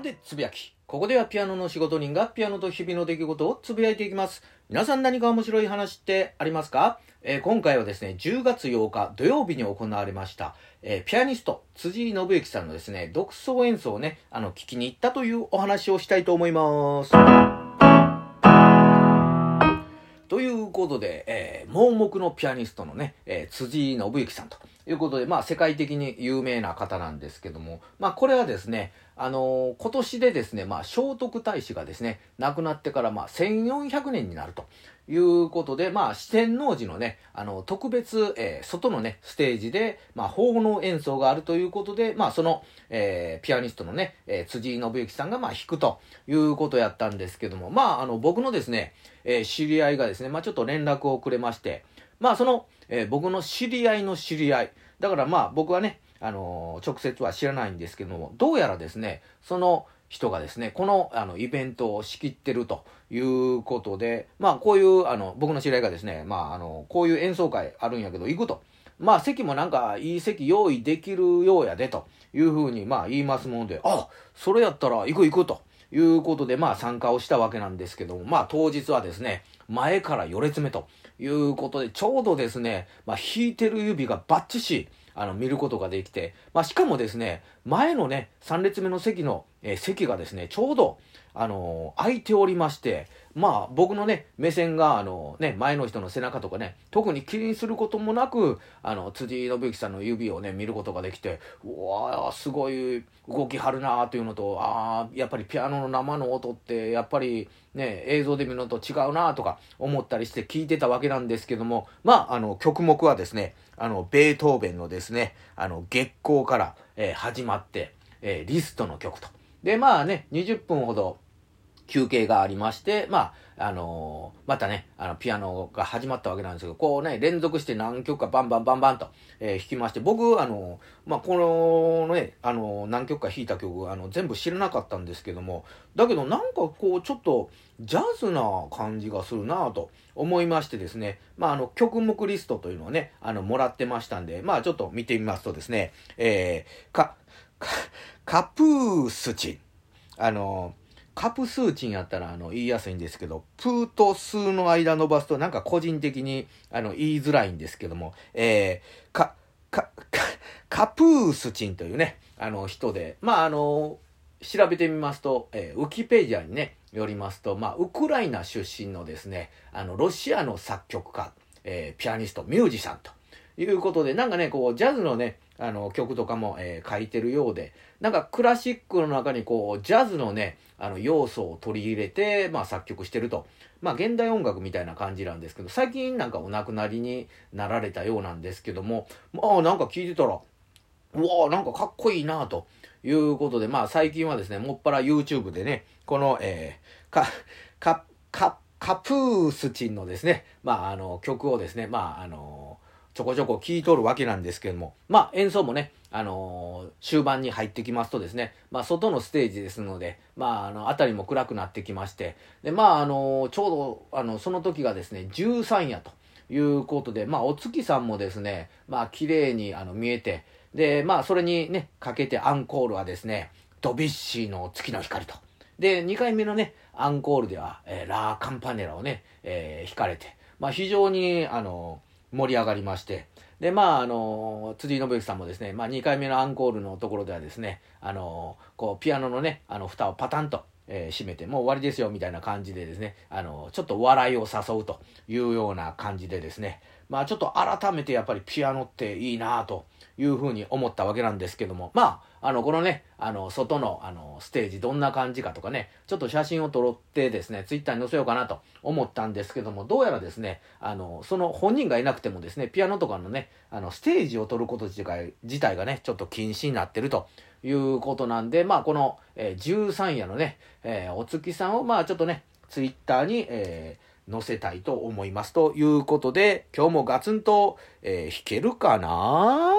でつぶやき。ここではピアノの仕事人がピアノと日々の出来事をつぶやいていきます。皆さん何か面白い話ってありますか、えー、今回はですね、10月8日土曜日に行われました、えー、ピアニスト辻井信之さんのですね、独奏演奏をね、あの、聞きに行ったというお話をしたいと思います。ということで、えー、盲目のピアニストのね、え、辻井信之さんということで、まあ、世界的に有名な方なんですけども、まあ、これはですね、あのー、今年でですね、まあ、聖徳太子がですね、亡くなってから、まあ、1400年になるということで、まあ、四天王寺のね、あの、特別、えー、外のね、ステージで、まあ、奉納演奏があるということで、まあ、その、えー、ピアニストのね、えー、辻井信之さんが、まあ、弾くということやったんですけども、まあ、あの、僕のですね、えー、知り合いがですね、まあ、ちょっと連絡をくれまして、まあ、その、えー、僕の知り合いの知り合い、だからまあ、僕はね、あの直接は知らないんですけども、どうやらですね、その人がですね、このあのイベントを仕切ってるということで、まあこういうあの僕の知り合いがですね、まああのこういう演奏会あるんやけど行くと。まあ席もなんかいい席用意できるようやでというふうにまあ言いますもんで、あ、それやったら行く行くと。いうことで、まあ参加をしたわけなんですけども、まあ当日はですね、前から4列目ということで、ちょうどですね、まあ弾いてる指がバッチシ、あの、見ることができて、まあ、しかもですね、前のね、3列目の席の、えー、席がですね、ちょうど、あのー、空いておりまして、まあ、僕のね、目線が、あのー、ね、前の人の背中とかね、特に気にすることもなく、あの、辻信之さんの指をね、見ることができて、うわすごい動きはるなというのと、ああ、やっぱりピアノの生の音って、やっぱりね、映像で見るのと違うなとか思ったりして聞いてたわけなんですけども、まあ、あの、曲目はですね、あの、ベートーベンのですね、あの、月光から、えー、始まって、え、リストの曲と。で、まあね、20分ほど休憩がありまして、まあ、あのー、またね、あの、ピアノが始まったわけなんですけど、こうね、連続して何曲かバンバンバンバンと、えー、弾きまして、僕、あのー、まあ、このね、あの何曲か弾いた曲、あの、全部知らなかったんですけども、だけどなんかこう、ちょっと、ジャズな感じがするなぁと思いましてですね、まあ、あの、曲目リストというのをね、あの、もらってましたんで、まあ、ちょっと見てみますとですね、えー、か、か、カプースチン。あのカプスーチンやったらあの言いやすいんですけど、プーとスーの間伸ばすとなんか個人的にあの言いづらいんですけども、えー、か、か、か、カプースチンというね、あの人で、まああの、調べてみますと、えー、ウキペディアにね、よりますと、まあ、ウクライナ出身のですね、あの、ロシアの作曲家、えー、ピアニスト、ミュージシャンということで、なんかね、こう、ジャズのね、あの、曲とかも、えー、書いてるようで、なんかクラシックの中にこう、ジャズのね、あの、要素を取り入れて、まあ作曲してると。まあ現代音楽みたいな感じなんですけど、最近なんかお亡くなりになられたようなんですけども、まあなんか聞いてたら、うわなんかかっこいいなということで、まあ最近はですね、もっぱら YouTube でね、この、えー、か、か、か、カプースチンのですね、まああの曲をですね、まああのちょこちょこ聞いとるわけなんですけども、まあ演奏もね、あのー、終盤に入ってきますとですね、まあ外のステージですので、まああの、あたりも暗くなってきまして、で、まああのー、ちょうど、あの、その時がですね、13夜ということで、まあお月さんもですね、まあ綺麗にあの見えて、で、まあそれにね、かけてアンコールはですね、ドビッシーの月の光と。で、2回目のね、アンコールでは、えー、ラーカンパネラをね、えー、弾かれて、まあ非常に、あのー盛り上がりまして、で、まあ、あの、辻井信之さんもですね、まあ、2回目のアンコールのところではですね、あの、こう、ピアノのね、あの、蓋をパタンと、えー、閉めて、もう終わりですよ、みたいな感じでですね、あの、ちょっと笑いを誘うというような感じでですね、まあ、ちょっと改めてやっぱりピアノっていいなというふうに思ったわけなんですけども、まあ、あの、このね、あの、外の、あの、ステージどんな感じかとかね、ちょっと写真を撮ってですね、ツイッターに載せようかなと思ったんですけども、どうやらですね、あの、その本人がいなくてもですね、ピアノとかのね、あの、ステージを撮ること自体自体がね、ちょっと禁止になってるということなんで、まあ、この、えー、13夜のね、えー、お月さんを、まあ、ちょっとね、ツイッターに、えー、載せたいと思います。ということで、今日もガツンと、えー、弾けるかな？